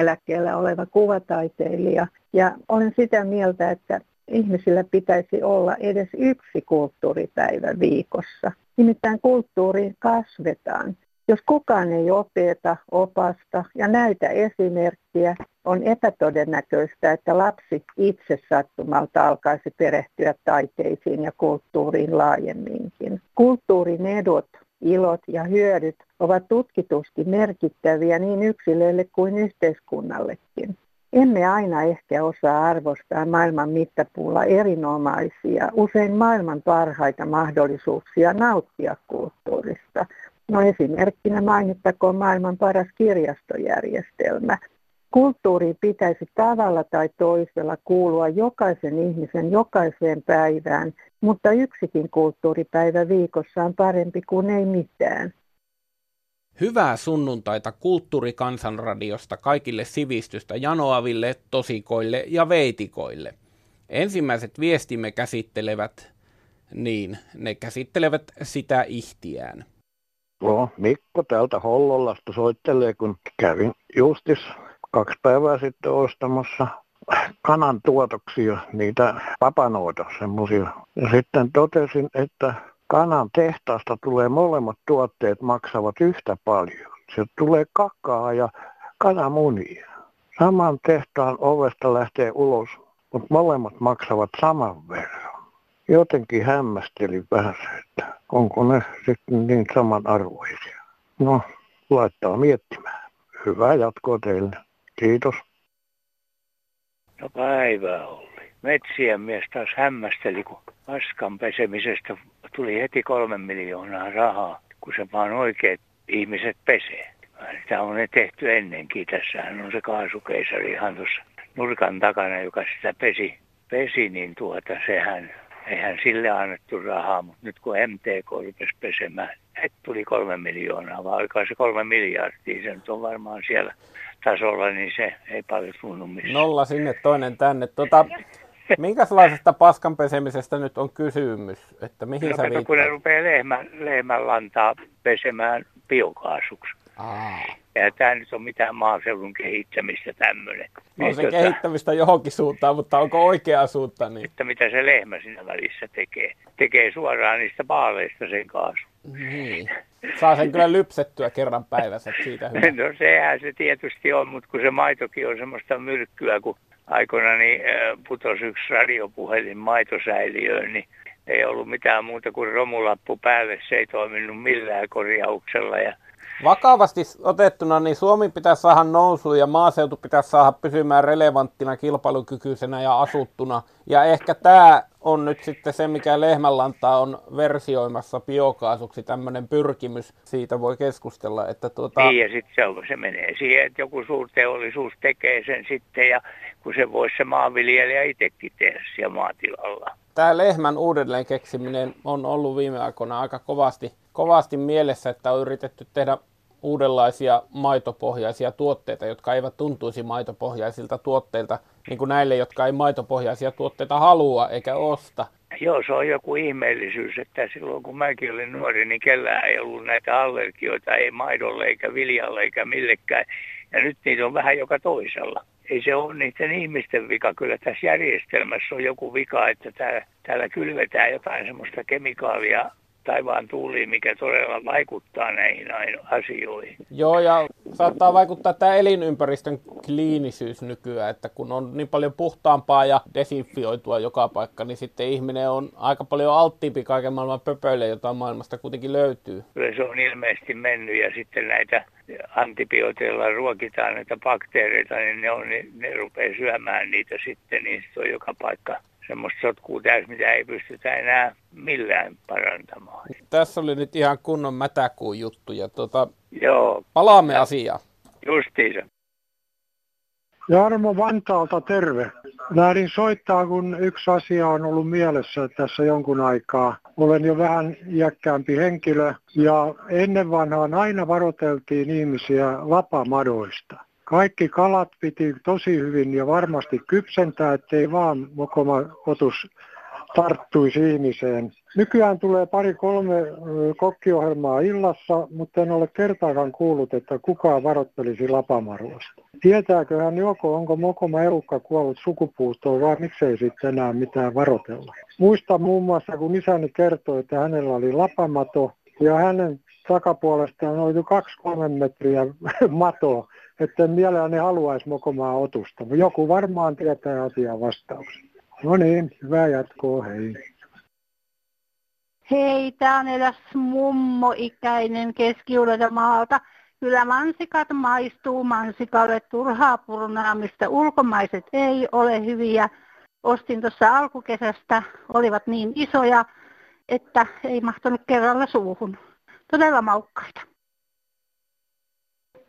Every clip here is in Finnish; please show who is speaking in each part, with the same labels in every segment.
Speaker 1: Eläkkeellä oleva kuvataiteilija ja olen sitä mieltä, että ihmisillä pitäisi olla edes yksi kulttuuripäivä viikossa. Nimittäin kulttuuriin kasvetaan. Jos kukaan ei opeta, opasta ja näytä esimerkkiä, on epätodennäköistä, että lapsi itse sattumalta alkaisi perehtyä taiteisiin ja kulttuuriin laajemminkin. Kulttuurin edut, ilot ja hyödyt ovat tutkitusti merkittäviä niin yksilöille kuin yhteiskunnallekin. Emme aina ehkä osaa arvostaa maailman mittapuulla erinomaisia, usein maailman parhaita mahdollisuuksia nauttia kulttuurista. No esimerkkinä mainittakoon maailman paras kirjastojärjestelmä. Kulttuuriin pitäisi tavalla tai toisella kuulua jokaisen ihmisen jokaiseen päivään, mutta yksikin kulttuuripäivä viikossa on parempi kuin ei mitään.
Speaker 2: Hyvää sunnuntaita Kulttuurikansanradiosta kaikille sivistystä janoaville, tosikoille ja veitikoille. Ensimmäiset viestimme käsittelevät, niin, ne käsittelevät sitä ihtiään.
Speaker 3: No, Mikko täältä Hollolasta soittelee, kun kävin justis kaksi päivää sitten ostamassa kanan tuotoksia, niitä papanoita semmoisia. Ja sitten totesin, että kanan tehtaasta tulee molemmat tuotteet maksavat yhtä paljon. Se tulee kakkaa ja kananmunia. Saman tehtaan ovesta lähtee ulos, mutta molemmat maksavat saman verran. Jotenkin hämmästeli vähän se, että onko ne sitten niin samanarvoisia. No, laittaa miettimään. Hyvää jatkoa teille. Kiitos.
Speaker 4: No päivää oli. Metsien mies taas hämmästeli, kun paskan pesemisestä tuli heti kolme miljoonaa rahaa, kun se vaan oikeat ihmiset pesee. Sitä on ne tehty ennenkin. Tässähän on se kaasukeisari ihan tuossa nurkan takana, joka sitä pesi, pesi niin tuota, sehän, eihän sille annettu rahaa, mutta nyt kun MTK rupesi pesemään, heti tuli kolme miljoonaa, oliko se kolme miljardia, se nyt on varmaan siellä tasolla, niin se ei paljon tunnu missään.
Speaker 2: Nolla sinne, toinen tänne. Tota, minkälaisesta paskan pesemisestä nyt on kysymys? Että mihin
Speaker 4: no,
Speaker 2: sä
Speaker 4: kato, kun ne rupeaa lehmän, lehmän lantaa pesemään biokaasuksi.
Speaker 2: Aa.
Speaker 4: Ja tämä nyt on mitään maaseudun kehittämistä tämmöinen.
Speaker 2: On
Speaker 4: Niin
Speaker 2: se
Speaker 4: tota,
Speaker 2: kehittämistä johonkin suuntaan, mutta onko oikea suunta niin?
Speaker 4: Että mitä se lehmä siinä välissä tekee. Tekee suoraan niistä baaleista sen kaasu.
Speaker 2: Niin. Saa sen kyllä lypsettyä kerran päivässä, siitä hyvä.
Speaker 4: No sehän se tietysti on, mutta kun se maitokin on semmoista myrkkyä, kun aikoina niin äh, putosi yksi radiopuhelin maitosäiliöön, niin ei ollut mitään muuta kuin romulappu päälle. Se ei toiminut millään korjauksella ja
Speaker 2: Vakavasti otettuna, niin Suomi pitäisi saada nousuun ja maaseutu pitäisi saada pysymään relevanttina, kilpailukykyisenä ja asuttuna. Ja ehkä tämä on nyt sitten se, mikä Lehmänlantaa on versioimassa biokaasuksi, tämmöinen pyrkimys. Siitä voi keskustella, että tuota...
Speaker 4: Niin, ja sitten se, se menee siihen, että joku suurteollisuus tekee sen sitten, ja kun se voisi se maanviljelijä itsekin tehdä siellä maatilalla.
Speaker 2: Tämä lehmän uudelleen keksiminen on ollut viime aikoina aika kovasti, kovasti mielessä, että on yritetty tehdä uudenlaisia maitopohjaisia tuotteita, jotka eivät tuntuisi maitopohjaisilta tuotteilta, niin kuin näille, jotka ei maitopohjaisia tuotteita halua eikä osta.
Speaker 4: Joo, se on joku ihmeellisyys, että silloin kun mäkin olin nuori, niin kellään ei ollut näitä allergioita, ei maidolle eikä viljalle eikä millekään. Ja nyt niitä on vähän joka toisella. Ei se ole niiden ihmisten vika. Kyllä tässä järjestelmässä on joku vika, että täällä, täällä kylvetään jotain semmoista kemikaalia taivaan tuuliin, mikä todella vaikuttaa näihin asioihin.
Speaker 2: Joo, ja saattaa vaikuttaa tämä elinympäristön kliinisyys nykyään, että kun on niin paljon puhtaampaa ja desinfioitua joka paikka, niin sitten ihminen on aika paljon alttiimpi kaiken maailman pöpöille, jota maailmasta kuitenkin löytyy.
Speaker 4: Kyllä se on ilmeisesti mennyt ja sitten näitä antibiooteilla ruokitaan näitä bakteereita, niin ne, on, niin ne rupeaa syömään niitä sitten, niin se on joka paikka semmoista sotkua täys, mitä ei pystytä enää millään parantamaan.
Speaker 2: Tässä oli nyt ihan kunnon mätäkuun juttu, ja tuota,
Speaker 4: Joo,
Speaker 2: palaamme asiaan.
Speaker 4: justiinsa.
Speaker 5: Jarmo Vantaalta terve. Lähdin soittaa, kun yksi asia on ollut mielessä tässä jonkun aikaa. Olen jo vähän iäkkäämpi henkilö ja ennen vanhaan aina varoteltiin ihmisiä lapamadoista. Kaikki kalat piti tosi hyvin ja varmasti kypsentää, ettei vaan mokoma otus tarttuisi ihmiseen. Nykyään tulee pari-kolme kokkiohjelmaa illassa, mutta en ole kertaakaan kuullut, että kukaan varottelisi lapamaruosta. Tietääköhän joko, onko mokoma elukka kuollut sukupuustoon vai miksei sitten enää mitään varotella. Muistan muun muassa, kun isäni kertoi, että hänellä oli lapamato ja hänen takapuolestaan oli kaksi-kolme metriä matoa, että mielelläni haluaisi mokomaa otusta. Joku varmaan tietää asiaa vastauksen. No niin, hyvää jatkoa, hei.
Speaker 6: Hei, tää on edes mummo-ikäinen keski maalta. Kyllä mansikat maistuu mansikalle turhaa purnaamista. Ulkomaiset ei ole hyviä. Ostin tuossa alkukesästä, olivat niin isoja, että ei mahtunut kerralla suuhun. Todella maukkaita.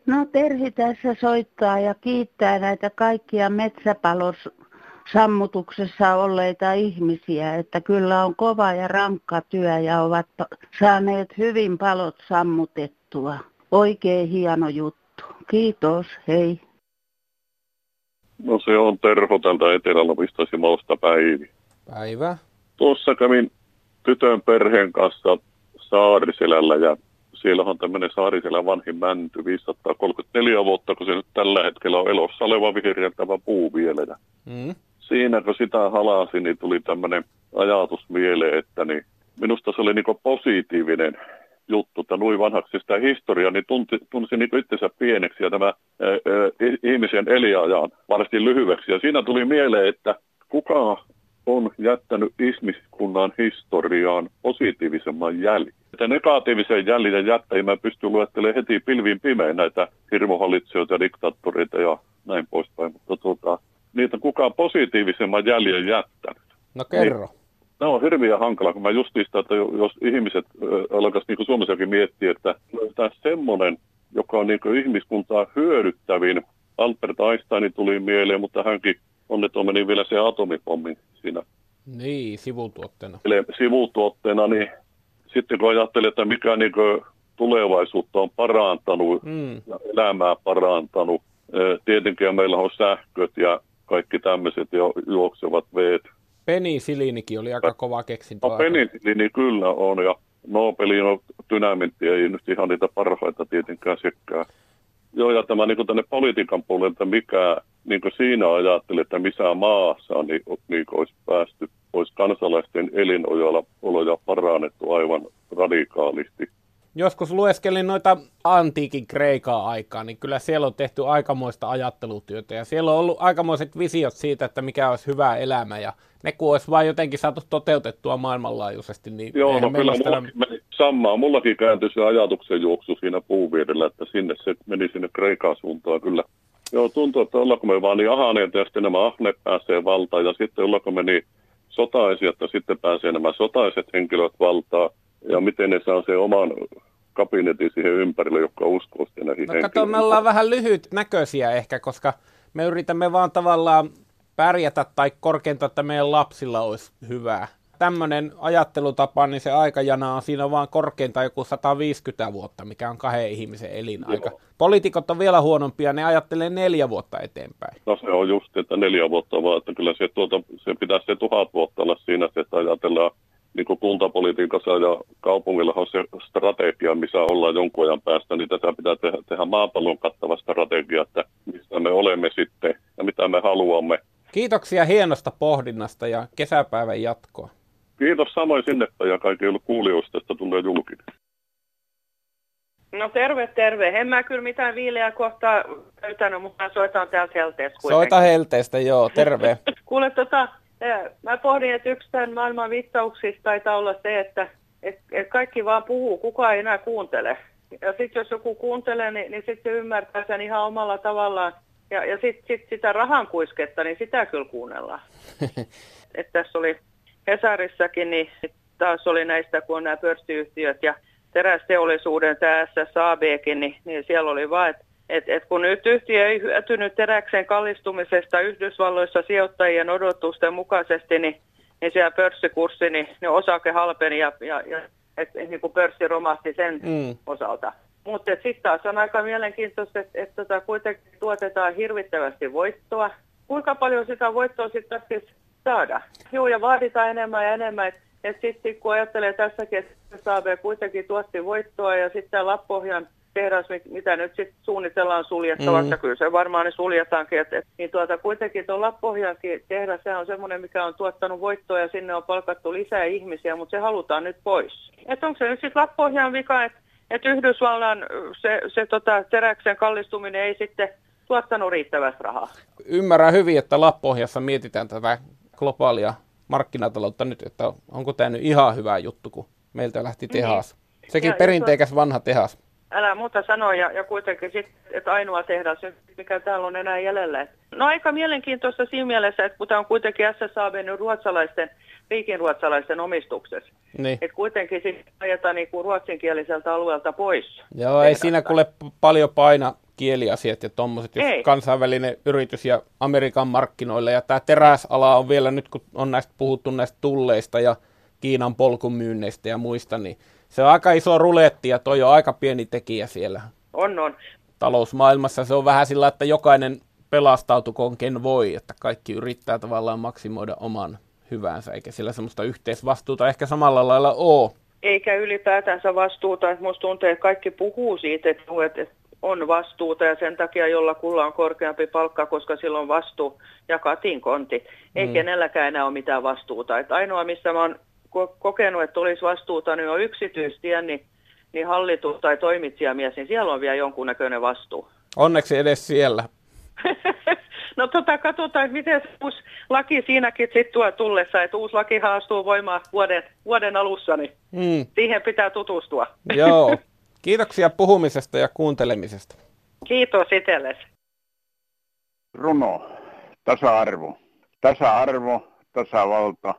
Speaker 7: No Terhi tässä soittaa ja kiittää näitä kaikkia metsäpalos sammutuksessa olleita ihmisiä, että kyllä on kova ja rankka työ ja ovat saaneet hyvin palot sammutettua. Oikein hieno juttu. Kiitos, hei.
Speaker 8: No se on Terho tältä Etelä-Lapista Päivi.
Speaker 2: Päivä.
Speaker 8: Tuossa kävin tytön perheen kanssa Saariselällä ja siellä on tämmöinen Saariselän vanhin mänty, 534 vuotta, kun se nyt tällä hetkellä on elossa oleva vihreäntävä puu vielä. Ja mm siinä kun sitä halasi, niin tuli tämmöinen ajatus mieleen, että niin minusta se oli niin positiivinen juttu, että noin vanhaksi sitä historiaa, niin tunti, tunsi niin itsensä pieneksi ja tämä ää, ihmisen eliajan varsin lyhyeksi. Ja siinä tuli mieleen, että kuka on jättänyt ihmiskunnan historiaan positiivisemman jäljen. Että negatiivisen jäljen jättäjiä mä pystyn luettelemaan heti pilviin pimein näitä hirmohallitsijoita, diktaattoreita ja näin poispäin. Mutta tuota, niitä kukaan positiivisemman jäljen jättänyt.
Speaker 2: No kerro. Niin,
Speaker 8: Nämä on hirveän hankala, kun mä justiista, että jos ihmiset äh, alkaisi niin Suomessakin miettiä, että tämä semmoinen, joka on niin ihmiskuntaa hyödyttävin, Albert Einstein tuli mieleen, mutta hänkin onneton meni vielä se atomipommi siinä.
Speaker 2: Niin, sivutuotteena.
Speaker 8: Eli sivutuotteena, niin sitten kun ajattelee, että mikä niin tulevaisuutta on parantanut mm. ja elämää parantanut, tietenkin meillä on sähköt ja kaikki tämmöiset jo juoksevat veet.
Speaker 2: Penisiliinikin oli aika kova keksintö.
Speaker 8: No penisiliini kyllä on ja Nobelin on dynamitti ei nyt ihan niitä parhaita tietenkään sekään. Joo, ja tämä niin tänne politiikan puolelta, mikä niin siinä ajattelee, että missä maassa niin, niin olisi päästy, kansalaisten elinoloja parannettu aivan radikaalisti
Speaker 2: joskus lueskelin noita antiikin Kreikaa aikaa, niin kyllä siellä on tehty aikamoista ajattelutyötä ja siellä on ollut aikamoiset visiot siitä, että mikä olisi hyvä elämä ja ne kun olisi vain jotenkin saatu toteutettua maailmanlaajuisesti, niin
Speaker 8: Joo, no kyllä mullakin meni samaa. Mullakin kääntyi se ajatuksen juoksu siinä puuviedellä, että sinne se meni sinne Kreikan suuntaan kyllä. Joo, tuntuu, että ollaanko me vaan niin ahaneet ja sitten nämä ahne pääsee valtaan ja sitten ollaanko me niin sotaisia, että sitten pääsee nämä sotaiset henkilöt valtaan ja miten ne saa sen oman kabinetin siihen ympärille, joka uskoo sitten näihin
Speaker 2: No kato, me ollaan vähän lyhyt näköisiä ehkä, koska me yritämme vaan tavallaan pärjätä tai korkeinta, että meidän lapsilla olisi hyvää. Tämmöinen ajattelutapa, niin se aikajana on siinä vaan korkeinta joku 150 vuotta, mikä on kahden ihmisen elinaika. Joo. Poliitikot on vielä huonompia, ne ajattelee neljä vuotta eteenpäin.
Speaker 8: No se on just, että neljä vuotta vaan, että kyllä se, tuota, se pitäisi se tuhat vuotta olla siinä, että ajatellaan niin kuin kuntapolitiikassa ja kaupungilla on se strategia, missä ollaan jonkun ajan päästä, niin tätä pitää tehdä, tehdä maapallon kattava strategia, että mistä me olemme sitten ja mitä me haluamme.
Speaker 2: Kiitoksia hienosta pohdinnasta ja kesäpäivän jatkoa.
Speaker 8: Kiitos samoin sinne ja kaikille kuulijoista, että tulee julkinen.
Speaker 9: No terve, terve. En mä kyllä mitään viileää kohtaa löytänyt, mutta soitan täällä Helteestä
Speaker 2: Soita Helteestä, joo, terve.
Speaker 9: Kuule, tota, Mä pohdin, että yksi tämän maailman vittauksista taitaa olla se, että et, et kaikki vaan puhuu, kukaan ei enää kuuntele. Ja sitten jos joku kuuntelee, niin, niin sitten se ymmärtää sen ihan omalla tavallaan. Ja, ja sitten sit sitä rahan kuisketta, niin sitä kyllä kuunnellaan. Et tässä oli Hesarissakin, niin taas oli näistä, kun on nämä pörssiyhtiöt ja terästeollisuuden tämä SSABkin, niin, niin siellä oli vaan, että et, et kun nyt yhtiö ei hyötynyt teräksen kallistumisesta Yhdysvalloissa sijoittajien odotusten mukaisesti, niin, niin siellä pörssikurssi, niin, niin osake halpeni ja, ja, ja et, et, niin kuin pörssi romahti sen mm. osalta. Mutta sitten taas on aika mielenkiintoista, että et, tota, kuitenkin tuotetaan hirvittävästi voittoa. Kuinka paljon sitä voittoa sitten saada. Joo, ja vaaditaan enemmän ja enemmän. Et sitten kun ajattelee tässäkin, että SAB kuitenkin tuotti voittoa ja sitten Lappohjan tehdas, mitä nyt sitten suunnitellaan suljettavaksi, mm. kyllä se varmaan ne suljetaankin, että, et, niin tuota, kuitenkin tuo Lappohjankin tehdas, se on semmoinen, mikä on tuottanut voittoa ja sinne on palkattu lisää ihmisiä, mutta se halutaan nyt pois. Että onko se nyt sitten Lappohjan vika, että et Yhdysvallan se, se tota, teräksen kallistuminen ei sitten tuottanut riittävästi rahaa?
Speaker 2: Ymmärrän hyvin, että Lappohjassa mietitään tätä globaalia markkinataloutta nyt, että onko tämä nyt ihan hyvä juttu, kun meiltä lähti niin. tehas. Niin. Sekin ja, perinteikäs ja vanha tehas.
Speaker 9: Älä muuta sanoa, ja, ja kuitenkin sitten, että ainoa tehdas, mikä täällä on enää jäljellä. No aika mielenkiintoista siinä mielessä, että kun tämä on kuitenkin SSAB nyt ruotsalaisten, riikinruotsalaisten omistuksessa. Niin. Että kuitenkin sitten ajetaan niinku ruotsinkieliseltä alueelta pois.
Speaker 2: Joo, tehdasta. ei siinä kuule paljon paina kieliasiat ja tuommoiset, jos Ei. kansainvälinen yritys ja Amerikan markkinoille. Ja tämä teräsala on vielä nyt, kun on näistä puhuttu näistä tulleista ja Kiinan polkumyynneistä ja muista, niin se on aika iso ruletti ja toi on aika pieni tekijä siellä.
Speaker 9: On, on.
Speaker 2: Talousmaailmassa se on vähän sillä, että jokainen pelastautukoon ken voi, että kaikki yrittää tavallaan maksimoida oman hyvänsä, eikä sillä semmoista yhteisvastuuta ehkä samalla lailla ole.
Speaker 9: Eikä ylipäätänsä vastuuta, että musta tuntuu, että kaikki puhuu siitä, että on vastuuta ja sen takia jollakulla on korkeampi palkka, koska silloin vastuu ja katin konti. Ei mm. kenelläkään enää ole mitään vastuuta. Et ainoa, missä mä oon kokenut, että olisi vastuuta, niin on yksityistie, niin, niin hallitus tai toimitsijamies, niin siellä on vielä jonkunnäköinen vastuu.
Speaker 2: Onneksi edes siellä.
Speaker 9: no tota, katsotaan, että miten se uusi laki siinäkin sitten tuo tullessa, että uusi laki haastuu voimaan vuoden, vuoden alussa, niin mm. siihen pitää tutustua.
Speaker 2: Joo. Kiitoksia puhumisesta ja kuuntelemisesta.
Speaker 9: Kiitos itsellesi.
Speaker 10: Runo, tasa-arvo. Tasa-arvo, tasavalta,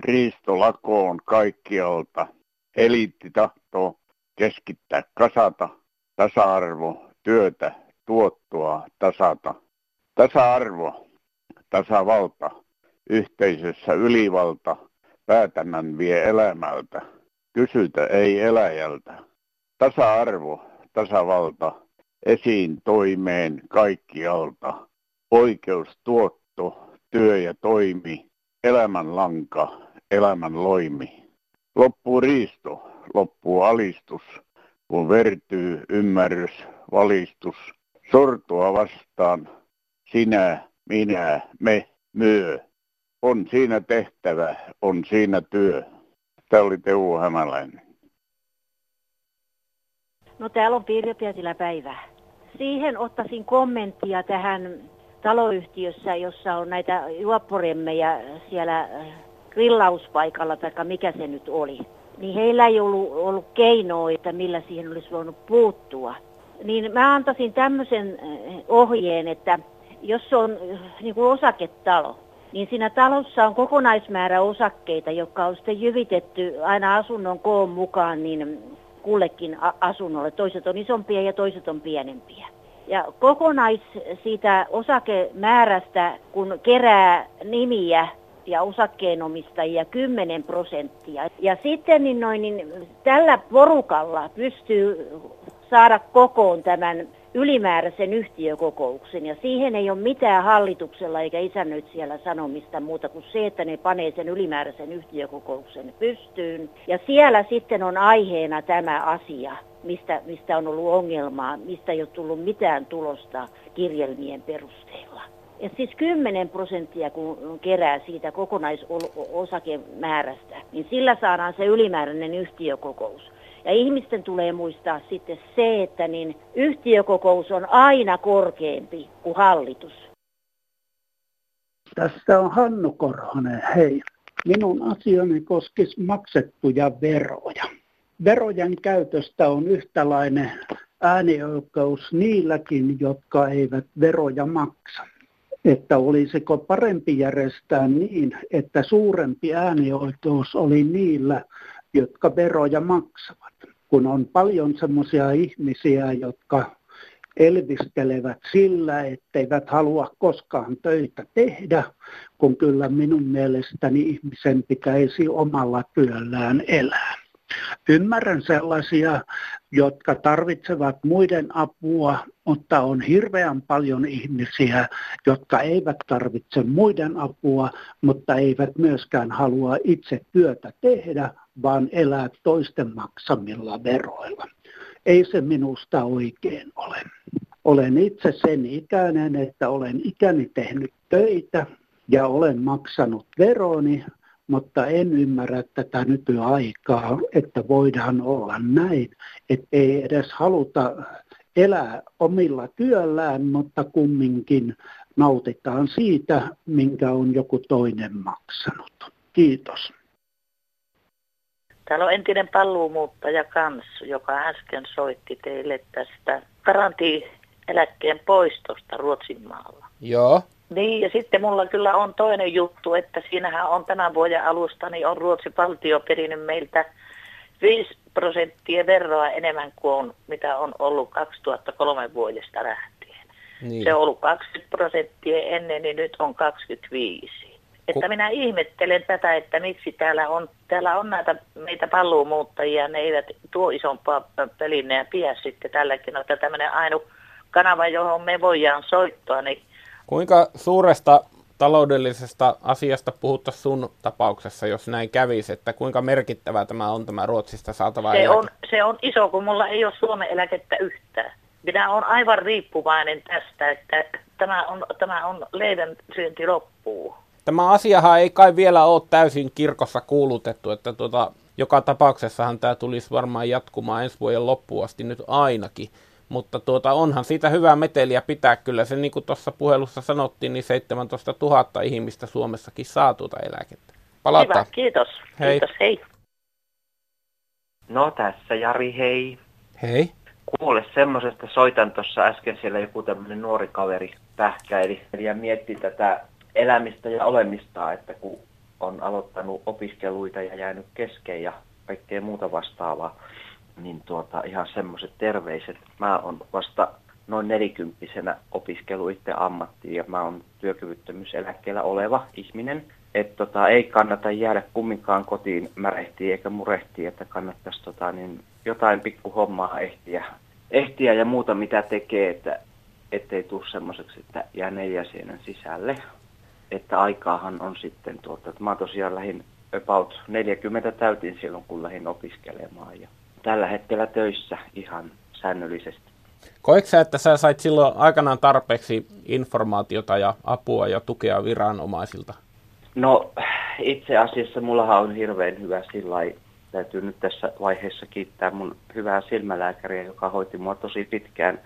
Speaker 10: riisto lakoon kaikkialta. Eliitti tahtoo keskittää kasata, tasa-arvo, työtä, tuottoa, tasata. Tasa-arvo, tasavalta, yhteisössä ylivalta, päätännän vie elämältä. Kysytä ei eläjältä tasa-arvo, tasavalta, esiin toimeen kaikkialta, oikeus tuotto, työ ja toimi, elämänlanka, elämän loimi. Loppuu riisto, loppuu alistus, kun vertyy ymmärrys, valistus, sortua vastaan, sinä, minä, me, myö. On siinä tehtävä, on siinä työ. Tämä oli Teuvo Hämäläinen.
Speaker 11: No täällä on Pirjo päivä. Siihen ottaisin kommenttia tähän taloyhtiössä, jossa on näitä juopporemmeja siellä äh, grillauspaikalla, tai mikä se nyt oli. Niin heillä ei ollut, ollut keinoa, että millä siihen olisi voinut puuttua. Niin mä antaisin tämmöisen äh, ohjeen, että jos on äh, niin kuin osaketalo, niin siinä talossa on kokonaismäärä osakkeita, jotka on sitten jyvitetty aina asunnon koon mukaan niin kullekin asunnolle. Toiset on isompia ja toiset on pienempiä. Ja kokonais siitä osakemäärästä, kun kerää nimiä ja osakkeenomistajia 10 prosenttia. Ja sitten niin noin, niin tällä porukalla pystyy saada kokoon tämän ylimääräisen yhtiökokouksen ja siihen ei ole mitään hallituksella eikä isännöitsijällä sanomista muuta kuin se, että ne panee sen ylimääräisen yhtiökokouksen pystyyn. Ja siellä sitten on aiheena tämä asia, mistä, mistä on ollut ongelmaa, mistä ei ole tullut mitään tulosta kirjelmien perusteella. Ja siis 10 prosenttia kun kerää siitä kokonaisosakemäärästä, niin sillä saadaan se ylimääräinen yhtiökokous. Ja ihmisten tulee muistaa sitten se, että niin yhtiökokous on aina korkeampi kuin hallitus.
Speaker 12: Tässä on Hannu Korhonen, hei. Minun asiani koskisi maksettuja veroja. Verojen käytöstä on yhtälainen äänioikeus niilläkin, jotka eivät veroja maksa. Että olisiko parempi järjestää niin, että suurempi äänioikeus oli niillä, jotka veroja maksavat. Kun on paljon semmoisia ihmisiä, jotka elvistelevät sillä, etteivät halua koskaan töitä tehdä, kun kyllä minun mielestäni ihmisen pitäisi omalla työllään elää. Ymmärrän sellaisia, jotka tarvitsevat muiden apua, mutta on hirveän paljon ihmisiä, jotka eivät tarvitse muiden apua, mutta eivät myöskään halua itse työtä tehdä, vaan elää toisten maksamilla veroilla. Ei se minusta oikein ole. Olen itse sen ikäinen, että olen ikäni tehnyt töitä ja olen maksanut veroni, mutta en ymmärrä tätä nykyaikaa, että voidaan olla näin, että ei edes haluta elää omilla työllään, mutta kumminkin nautitaan siitä, minkä on joku toinen maksanut. Kiitos.
Speaker 13: Täällä on entinen palluumuuttaja kans, joka äsken soitti teille tästä garantieläkkeen poistosta Ruotsin maalla.
Speaker 2: Joo.
Speaker 13: Niin, ja sitten mulla kyllä on toinen juttu, että siinähän on tämän vuoden alusta, niin on Ruotsin valtio perinyt meiltä 5 prosenttia verroa enemmän kuin on, mitä on ollut 2003 vuodesta lähtien. Niin. Se on ollut 20 prosenttia ennen, niin nyt on 25. Että minä ihmettelen tätä, että miksi täällä on, täällä on näitä meitä palluumuuttajia, ne eivät tuo isompaa pelineä pidä sitten tälläkin, että tämmöinen ainoa kanava, johon me voidaan soittaa, niin
Speaker 2: Kuinka suuresta taloudellisesta asiasta puhuttaisiin sun tapauksessa, jos näin kävisi, että kuinka merkittävä tämä on tämä Ruotsista saatava
Speaker 13: se
Speaker 2: eläke?
Speaker 13: on, se on iso, kun mulla ei ole Suomen eläkettä yhtään. Minä olen aivan riippuvainen tästä, että tämä on, tämä on leivän syönti loppuu.
Speaker 2: Tämä asiahan ei kai vielä ole täysin kirkossa kuulutettu, että tuota, joka tapauksessahan tämä tulisi varmaan jatkumaan ensi vuoden loppuun asti nyt ainakin. Mutta tuota, onhan siitä hyvää meteliä pitää kyllä. Se niin kuin tuossa puhelussa sanottiin, niin 17 000 ihmistä Suomessakin saa tuota eläkettä. Palataan.
Speaker 13: Hyvä, kiitos.
Speaker 2: Hei.
Speaker 13: Kiitos, hei.
Speaker 14: No tässä Jari, hei.
Speaker 2: Hei.
Speaker 14: Kuule semmoisesta, soitan tuossa äsken siellä joku tämmöinen nuori kaveri pähkäili ja mietti tätä elämistä ja olemista, että kun on aloittanut opiskeluita ja jäänyt kesken ja kaikkea muuta vastaavaa, niin tuota, ihan semmoiset terveiset. Mä oon vasta noin nelikymppisenä opiskellut itse ammattiin ja mä oon työkyvyttömyyseläkkeellä oleva ihminen. Että tota, ei kannata jäädä kumminkaan kotiin märehtiin eikä murehtiin, että kannattaisi tota, niin jotain pikkuhommaa ehtiä, ehtiä ja muuta mitä tekee, että ettei tule semmoiseksi, että jää neljäsienen sisälle. Että aikaahan on sitten, tuota, että mä tosiaan lähdin about 40 täytin silloin, kun lähdin opiskelemaan. Ja tällä hetkellä töissä ihan säännöllisesti.
Speaker 2: Koetko sä, että sä sait silloin aikanaan tarpeeksi informaatiota ja apua ja tukea viranomaisilta?
Speaker 14: No itse asiassa mullahan on hirveän hyvä sillä täytyy nyt tässä vaiheessa kiittää mun hyvää silmälääkäriä, joka hoiti mua tosi pitkään.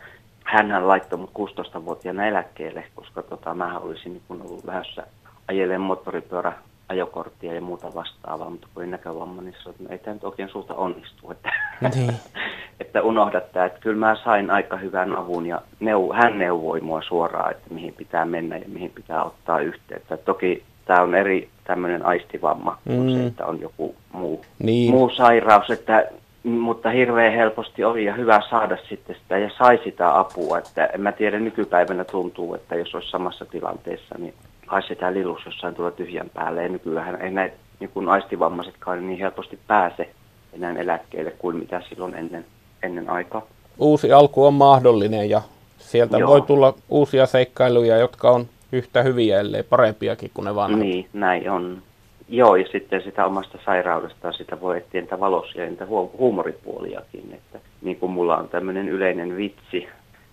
Speaker 14: Hänhän laittoi mut 16-vuotiaana eläkkeelle, koska tota, mä olisin niin ollut lähdössä ajeleen moottoripyörä ajokorttia ja muuta vastaavaa, mutta kun ei näkövamma, niin se, ei tämä nyt oikein sulta onnistu. Että,
Speaker 2: niin.
Speaker 14: että unohda tämä, että kyllä mä sain aika hyvän avun ja neu, hän neuvoi mua suoraan, että mihin pitää mennä ja mihin pitää ottaa yhteyttä. Toki tämä on eri tämmöinen aistivamma kuin mm. se, että on joku muu,
Speaker 2: niin.
Speaker 14: muu sairaus, että, mutta hirveän helposti oli ja hyvä saada sitten sitä ja sai sitä apua. Että en mä tiedä, nykypäivänä tuntuu, että jos olisi samassa tilanteessa, niin kai sitä lilus jossain tuolla tyhjän päälle. Ja nykyään ei näitä niin kuin aistivammaisetkaan niin helposti pääse enää eläkkeelle kuin mitä silloin ennen, ennen aikaa.
Speaker 2: Uusi alku on mahdollinen ja sieltä
Speaker 14: Joo.
Speaker 2: voi tulla uusia seikkailuja, jotka on yhtä hyviä, ellei parempiakin kuin ne vanhat.
Speaker 14: Niin, näin on. Joo, ja sitten sitä omasta sairaudesta sitä voi etsiä niitä valossa ja niitä huumoripuoliakin. Että, niin kuin mulla on tämmöinen yleinen vitsi,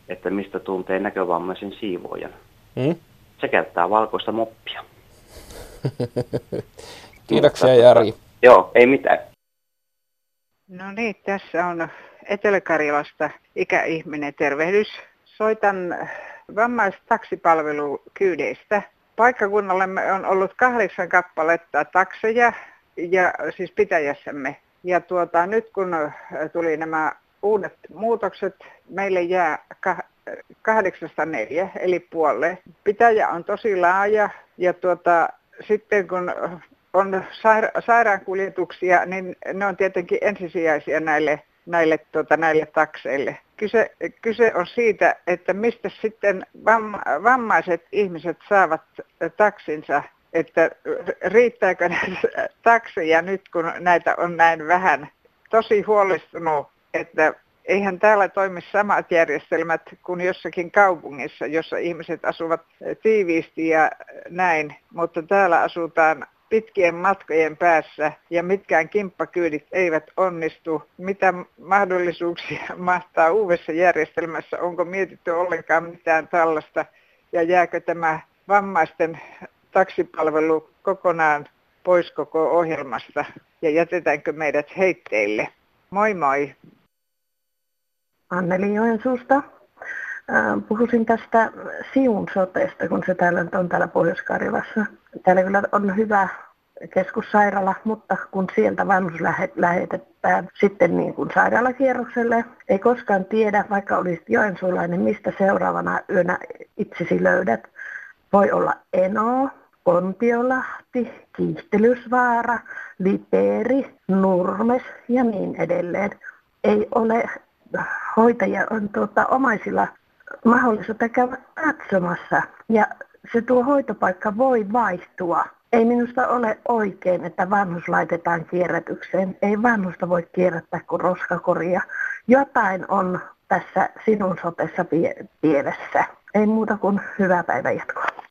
Speaker 14: että mistä tuntee näkövammaisen siivoojan.
Speaker 2: Hmm?
Speaker 14: Se käyttää valkoista moppia.
Speaker 2: Kiitoksia
Speaker 14: Mutta,
Speaker 2: Jari.
Speaker 14: Joo, ei mitään.
Speaker 15: No niin, tässä on Etelä-Karjalasta ikäihminen tervehdys. Soitan vammaistaksipalvelukyydeistä. Paikkakunnallemme on ollut kahdeksan kappaletta takseja, ja siis pitäjässämme. Ja tuota, nyt kun tuli nämä uudet muutokset, meille jää ka- kahdeksasta neljä, eli puolle. Pitäjä on tosi laaja, ja tuota, sitten kun on saira- sairaankuljetuksia, niin ne on tietenkin ensisijaisia näille, näille, tuota, näille takseille. Kyse, kyse on siitä, että mistä sitten vamma, vammaiset ihmiset saavat taksinsa, että riittääkö näitä takseja nyt, kun näitä on näin vähän. tosi huolestunut, että eihän täällä toimi samat järjestelmät kuin jossakin kaupungissa, jossa ihmiset asuvat tiiviisti ja näin, mutta täällä asutaan pitkien matkojen päässä ja mitkään kimppakyydit eivät onnistu. Mitä mahdollisuuksia mahtaa uudessa järjestelmässä? Onko mietitty ollenkaan mitään tällaista ja jääkö tämä vammaisten taksipalvelu kokonaan pois koko ohjelmasta ja jätetäänkö meidät heitteille? Moi moi!
Speaker 1: Anneli Joensuusta. Puhuisin tästä Siun sotesta, kun se täällä on täällä Pohjois-Karjalassa. Täällä kyllä on hyvä keskussairaala, mutta kun sieltä vanhus lähetetään sitten niin kuin sairaalakierrokselle, ei koskaan tiedä, vaikka olisit joensuulainen, mistä seuraavana yönä itsesi löydät. Voi olla Eno, Kontiolahti, Kiihtelysvaara, Viperi, Nurmes ja niin edelleen. Ei ole hoitaja on tuota, omaisilla mahdollisuutta käydä katsomassa ja se tuo hoitopaikka voi vaihtua. Ei minusta ole oikein, että vanhus laitetaan kierrätykseen. Ei vanhusta voi kierrättää kuin roskakoria. Jotain on tässä sinun sotessa pielessä. Ei muuta kuin hyvää päivänjatkoa.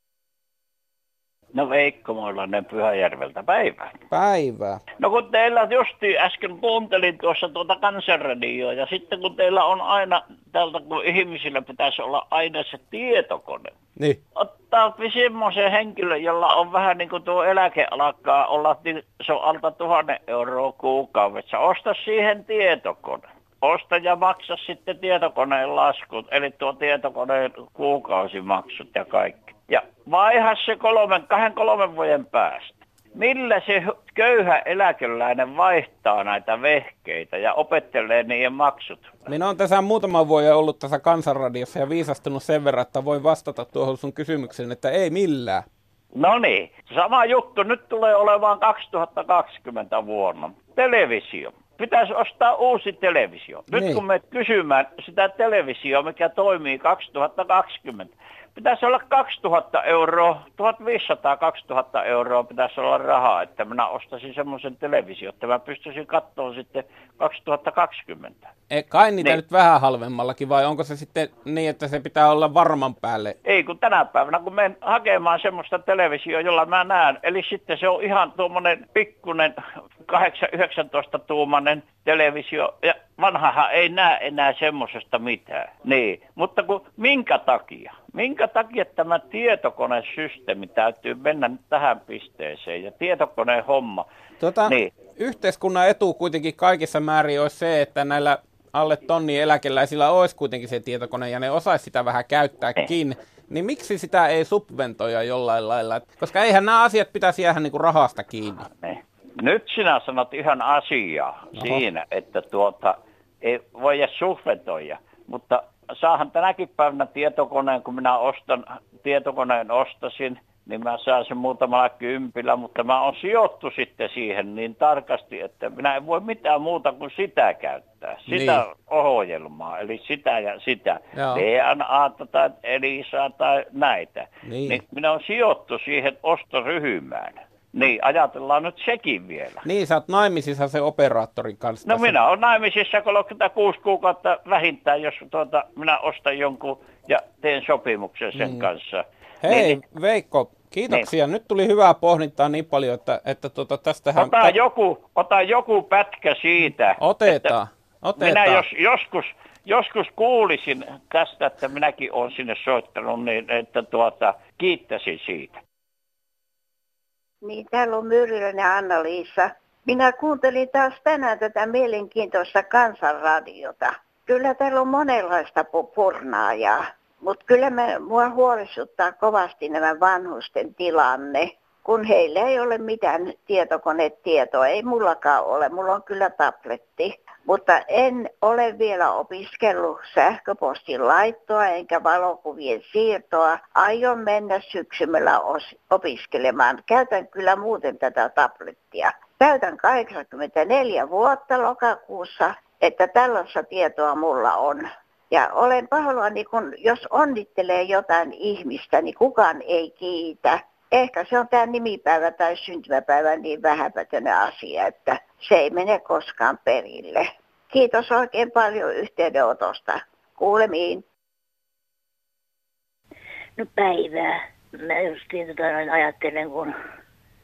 Speaker 16: No Veikko Moilanen Pyhäjärveltä, päivää.
Speaker 2: Päivää.
Speaker 16: No kun teillä justi äsken kuuntelin tuossa tuota kansanradioa ja sitten kun teillä on aina, tältä kun ihmisillä pitäisi olla aina se tietokone.
Speaker 2: Niin.
Speaker 16: Ottaa semmoisen henkilön, jolla on vähän niin kuin tuo eläke alkaa olla, niin se on alta tuhannen euroa kuukaudessa. Osta siihen tietokone. Osta ja maksa sitten tietokoneen laskut, eli tuo tietokoneen kuukausimaksut ja kaikki. Ja vaiha se kolmen, kahden kolmen vuoden päästä. Millä se köyhä eläkeläinen vaihtaa näitä vehkeitä ja opettelee niiden maksut?
Speaker 2: Minä olen tässä muutaman vuoden ollut tässä kansanradiossa ja viisastunut sen verran, että voin vastata tuohon sun kysymykseen, että ei millään.
Speaker 16: No niin, sama juttu nyt tulee olemaan 2020 vuonna. Televisio. Pitäisi ostaa uusi televisio. Nyt niin. kun me kysymään sitä televisio, mikä toimii 2020, pitäisi olla 2000 euroa, 1500-2000 euroa pitäisi olla rahaa, että minä ostaisin semmoisen televisio, että mä pystyisin katsoa sitten 2020.
Speaker 2: Ei, kai niitä niin. nyt vähän halvemmallakin vai onko se sitten niin, että se pitää olla varman päälle?
Speaker 16: Ei, kun tänä päivänä kun menen hakemaan semmoista televisio, jolla mä näen, eli sitten se on ihan tuommoinen pikkunen 8-19 tuumainen televisio, ja vanhahan ei näe enää semmoisesta mitään. Niin, mutta kun, minkä takia? Minkä takia tämä tietokonesysteemi täytyy mennä tähän pisteeseen ja tietokoneen homma?
Speaker 2: Tota, niin. Yhteiskunnan etu kuitenkin kaikissa määrin olisi se, että näillä alle tonni eläkeläisillä olisi kuitenkin se tietokone ja ne osaisi sitä vähän käyttääkin. Niin. niin miksi sitä ei subventoja jollain lailla? Koska eihän nämä asiat pitäisi jäädä niin kuin rahasta kiinni.
Speaker 16: Niin. Nyt sinä sanot ihan asiaa Oho. siinä, että tuota, ei voi subventoida, mutta saahan tänäkin päivänä tietokoneen, kun minä ostan, tietokoneen ostasin, niin mä saan sen muutamalla kympillä, mutta mä oon sijoittu sitten siihen niin tarkasti, että minä en voi mitään muuta kuin sitä käyttää. Sitä niin. ohjelmaa, eli sitä ja sitä. DNA tai Elisa tai näitä. Niin. niin minä oon sijoittu siihen ostoryhmään. Niin, ajatellaan nyt sekin vielä.
Speaker 2: Niin, sä oot naimisissa se operaattorin kanssa.
Speaker 16: No minä olen naimisissa 36 kuukautta vähintään, jos tuota, minä ostan jonkun ja teen sopimuksen sen mm. kanssa.
Speaker 2: Hei, niin, niin, Veikko, kiitoksia. Niin. Nyt tuli hyvää pohdintaa niin paljon, että, että tuota, tästähän...
Speaker 16: Ota, joku, ota joku pätkä siitä.
Speaker 2: Otetaan. Otetaan.
Speaker 16: Minä jos joskus, joskus kuulisin tästä, että minäkin olen sinne soittanut, niin että tuota, kiittäisin siitä.
Speaker 17: Niin, täällä on Myyrillinen Anna-Liisa. Minä kuuntelin taas tänään tätä mielenkiintoista kansanradiota. Kyllä täällä on monenlaista purnaajaa, mutta kyllä me, mua huolestuttaa kovasti nämä vanhusten tilanne, kun heillä ei ole mitään tietokonetietoa. Ei mullakaan ole, mulla on kyllä tabletti. Mutta en ole vielä opiskellut sähköpostin laittoa enkä valokuvien siirtoa. Aion mennä syksymällä opiskelemaan. Käytän kyllä muuten tätä tablettia. Täytän 84 vuotta lokakuussa, että tällaista tietoa mulla on. Ja olen pahoillani, kun jos onnittelee jotain ihmistä, niin kukaan ei kiitä. Ehkä se on tämä nimipäivä tai syntymäpäivä niin vähäpätöinen asia, että se ei mene koskaan perille. Kiitos oikein paljon yhteydenotosta. Kuulemiin.
Speaker 18: No päivää. Mä justiin tota noin ajattelen, kun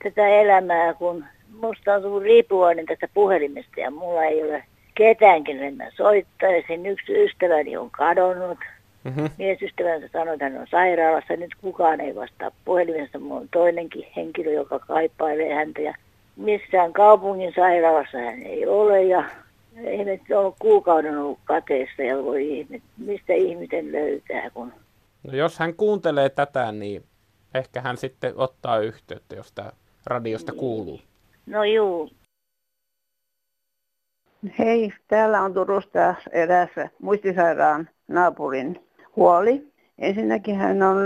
Speaker 18: tätä elämää, kun musta on tullut riippuvainen tästä puhelimesta ja mulla ei ole ketään, kelle mä soittaisin. Yksi ystäväni on kadonnut. Mm-hmm. Miesystävänsä sanoi, että hän on sairaalassa. Nyt kukaan ei vastaa puhelimesta. Mulla on toinenkin henkilö, joka kaipailee häntä. Ja missään kaupungin sairaalassa hän ei ole. Ja ei ole kuukauden ollut kateessa ja voi ihme, mistä ihmisen löytää. Kun...
Speaker 2: No jos hän kuuntelee tätä, niin ehkä hän sitten ottaa yhteyttä, jos tämä radiosta kuuluu.
Speaker 18: No juu.
Speaker 19: Hei, täällä on Turusta eräs muistisairaan naapurin huoli. Ensinnäkin hän on,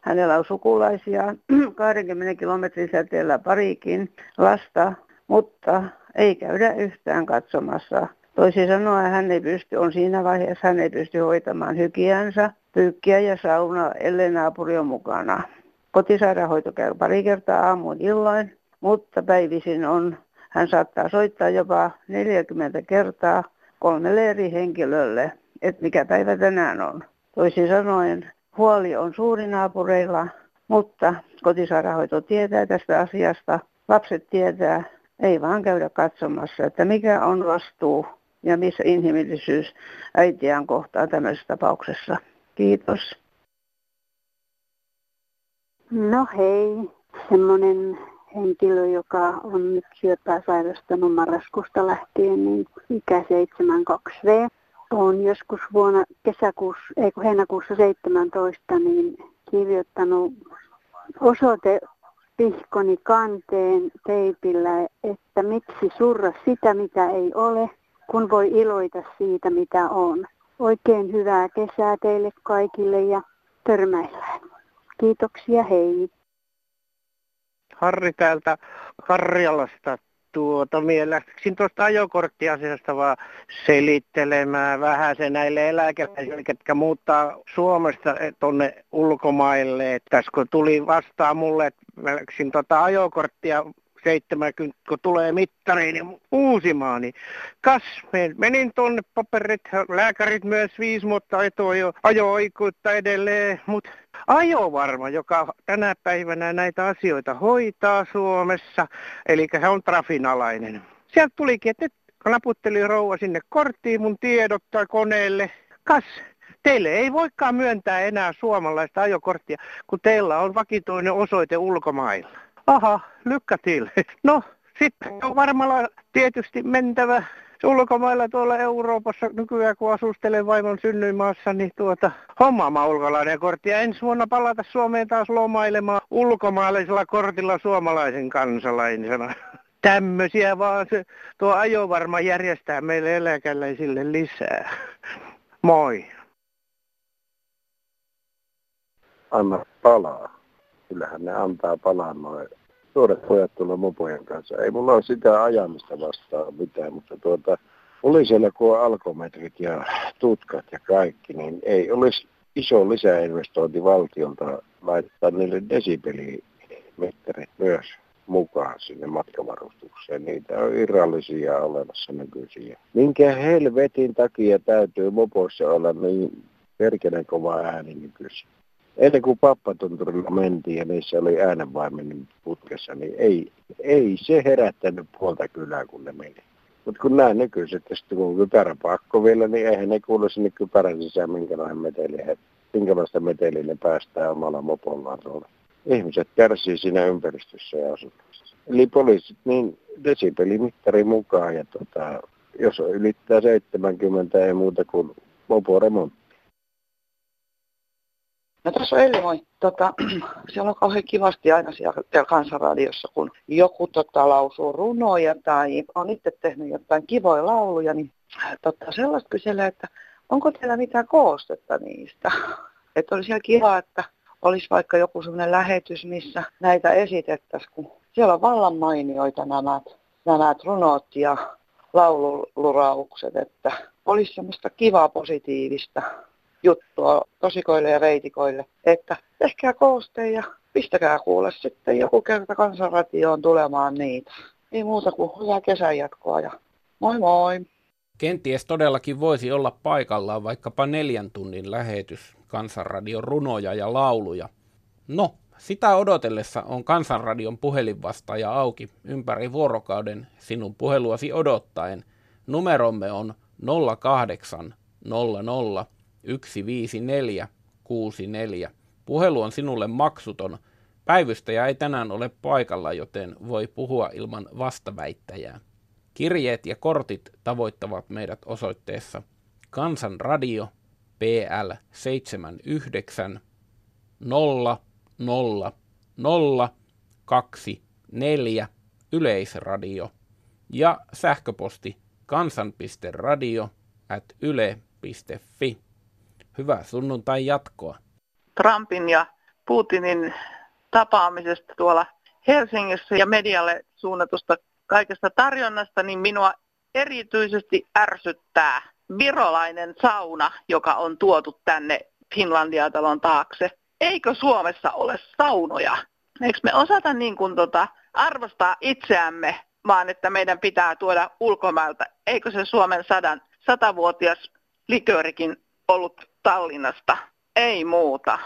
Speaker 19: hänellä on sukulaisia 20 kilometrin säteellä parikin lasta, mutta ei käydä yhtään katsomassa. Toisin sanoen hän ei pysty, on siinä vaiheessa hän ei pysty hoitamaan hygiänsä, pyykkiä ja sauna, ellei naapuri on mukana. Kotisairaanhoito käy pari kertaa aamuun illoin, mutta päivisin on, hän saattaa soittaa jopa 40 kertaa kolmelle eri henkilölle, että mikä päivä tänään on. Toisin sanoen huoli on suuri naapureilla, mutta kotisairaanhoito tietää tästä asiasta, lapset tietää, ei vaan käydä katsomassa, että mikä on vastuu ja missä inhimillisyys äitiään kohtaa tämmöisessä tapauksessa. Kiitos.
Speaker 20: No hei, semmoinen henkilö, joka on nyt syöpää sairastanut marraskuusta lähtien, niin ikä 72V. On joskus vuonna kesäkuussa, ei kun heinäkuussa 17, niin kirjoittanut osoite pihkoni kanteen teipillä, että miksi surra sitä, mitä ei ole, kun voi iloita siitä, mitä on. Oikein hyvää kesää teille kaikille ja törmäillään. Kiitoksia, hei.
Speaker 21: Harri täältä Karjalasta. Tuota, minä lähtisin tuosta ajokorttiasiasta vaan selittelemään vähän se näille eläkeläisille, ketkä muuttaa Suomesta tuonne ulkomaille. Tässä kun tuli vastaan mulle, että mä läksin tuota ajokorttia 70, kun tulee mittariin niin uusimaan, niin kas, menin tuonne paperit, lääkärit myös viisi vuotta ajo-oikeutta edelleen, mutta ajovarma, joka tänä päivänä näitä asioita hoitaa Suomessa, eli hän on trafinalainen. Sieltä tulikin, että naputteli rouva sinne korttiin mun tiedot tai koneelle. Kas, teille ei voikaan myöntää enää suomalaista ajokorttia, kun teillä on vakitoinen osoite ulkomailla. Aha, lykkä til. No, sitten on varmalla tietysti mentävä ulkomailla tuolla Euroopassa nykyään, kun asustelen vaimon synnyinmaassa, niin tuota, hommaamaan ulkolainen kortti. Ja ensi vuonna palata Suomeen taas lomailemaan ulkomaalaisella kortilla suomalaisen kansalaisena. Tämmöisiä vaan se, tuo ajovarma järjestää meille eläkeläisille lisää. Moi.
Speaker 22: Anna palaa. Kyllähän ne antaa palaa noin nuoret pojat tuolla mopojen kanssa. Ei mulla ole sitä ajamista vastaan mitään, mutta tuota, oli siellä kun alkometrit ja tutkat ja kaikki, niin ei olisi iso lisäinvestointi valtiolta laittaa niille desibelimittarit myös mukaan sinne matkavarustukseen. Niitä on irrallisia olemassa nykyisin. Minkä helvetin takia täytyy mopoissa olla niin perkelen kova ääni nykyisin? Ennen kuin pappatunturilla mentiin ja niissä oli äänenvaimenin putkessa, niin ei, ei se herättänyt puolta kylää, kun ne meni. Mutta kun nämä nykyiset, ja sitten kun kypärä pakko vielä, niin eihän ne kuulu sinne kypärän sisään, minkälainen meteli, minkälaista meteliä ne päästää omalla mopollaan tuolla. Ihmiset kärsii siinä ympäristössä ja asunnossa. Eli poliisit niin desibelimittari mukaan, ja tota, jos ylittää 70, ei muuta kuin moporemontti.
Speaker 23: No tässä on Elli, moi. Tota, siellä on kauhean kivasti aina siellä kansanradiossa, kun joku tota, lausuu runoja tai on itse tehnyt jotain kivoja lauluja, niin tota, sellaista kysellä, että onko teillä mitään koostetta niistä? Että olisi ihan kiva, että olisi vaikka joku sellainen lähetys, missä näitä esitettäisiin, kun siellä on vallan mainioita nämä, nämä runot ja laululuraukset, että olisi semmoista kivaa positiivista juttua tosikoille ja reitikoille, että tehkää kooste ja pistäkää kuule sitten joku kerta kansanratioon tulemaan niitä.
Speaker 24: ei muuta kuin hyvää kesän jatkoa ja moi moi.
Speaker 2: Kenties todellakin voisi olla paikallaan vaikkapa neljän tunnin lähetys Kansanradion runoja ja lauluja. No, sitä odotellessa on Kansanradion puhelinvastaaja auki ympäri vuorokauden sinun puheluasi odottaen. Numeromme on 08 00 154 64. Puhelu on sinulle maksuton. Päivystäjä ei tänään ole paikalla, joten voi puhua ilman vastaväittäjää. Kirjeet ja kortit tavoittavat meidät osoitteessa Kansanradio PL 79 0 0 0 2 4 Yleisradio ja sähköposti kansan.radio at yle.fi. Hyvää sunnuntai jatkoa.
Speaker 24: Trumpin ja Putinin tapaamisesta tuolla Helsingissä ja medialle suunnatusta kaikesta tarjonnasta, niin minua erityisesti ärsyttää virolainen sauna, joka on tuotu tänne Finlandia-talon taakse. Eikö Suomessa ole saunoja? Eikö me osata niin kuin tota, arvostaa itseämme, vaan että meidän pitää tuoda ulkomailta? Eikö se Suomen sadan, satavuotias liköörikin ollut Tallinnasta? Ei muuta.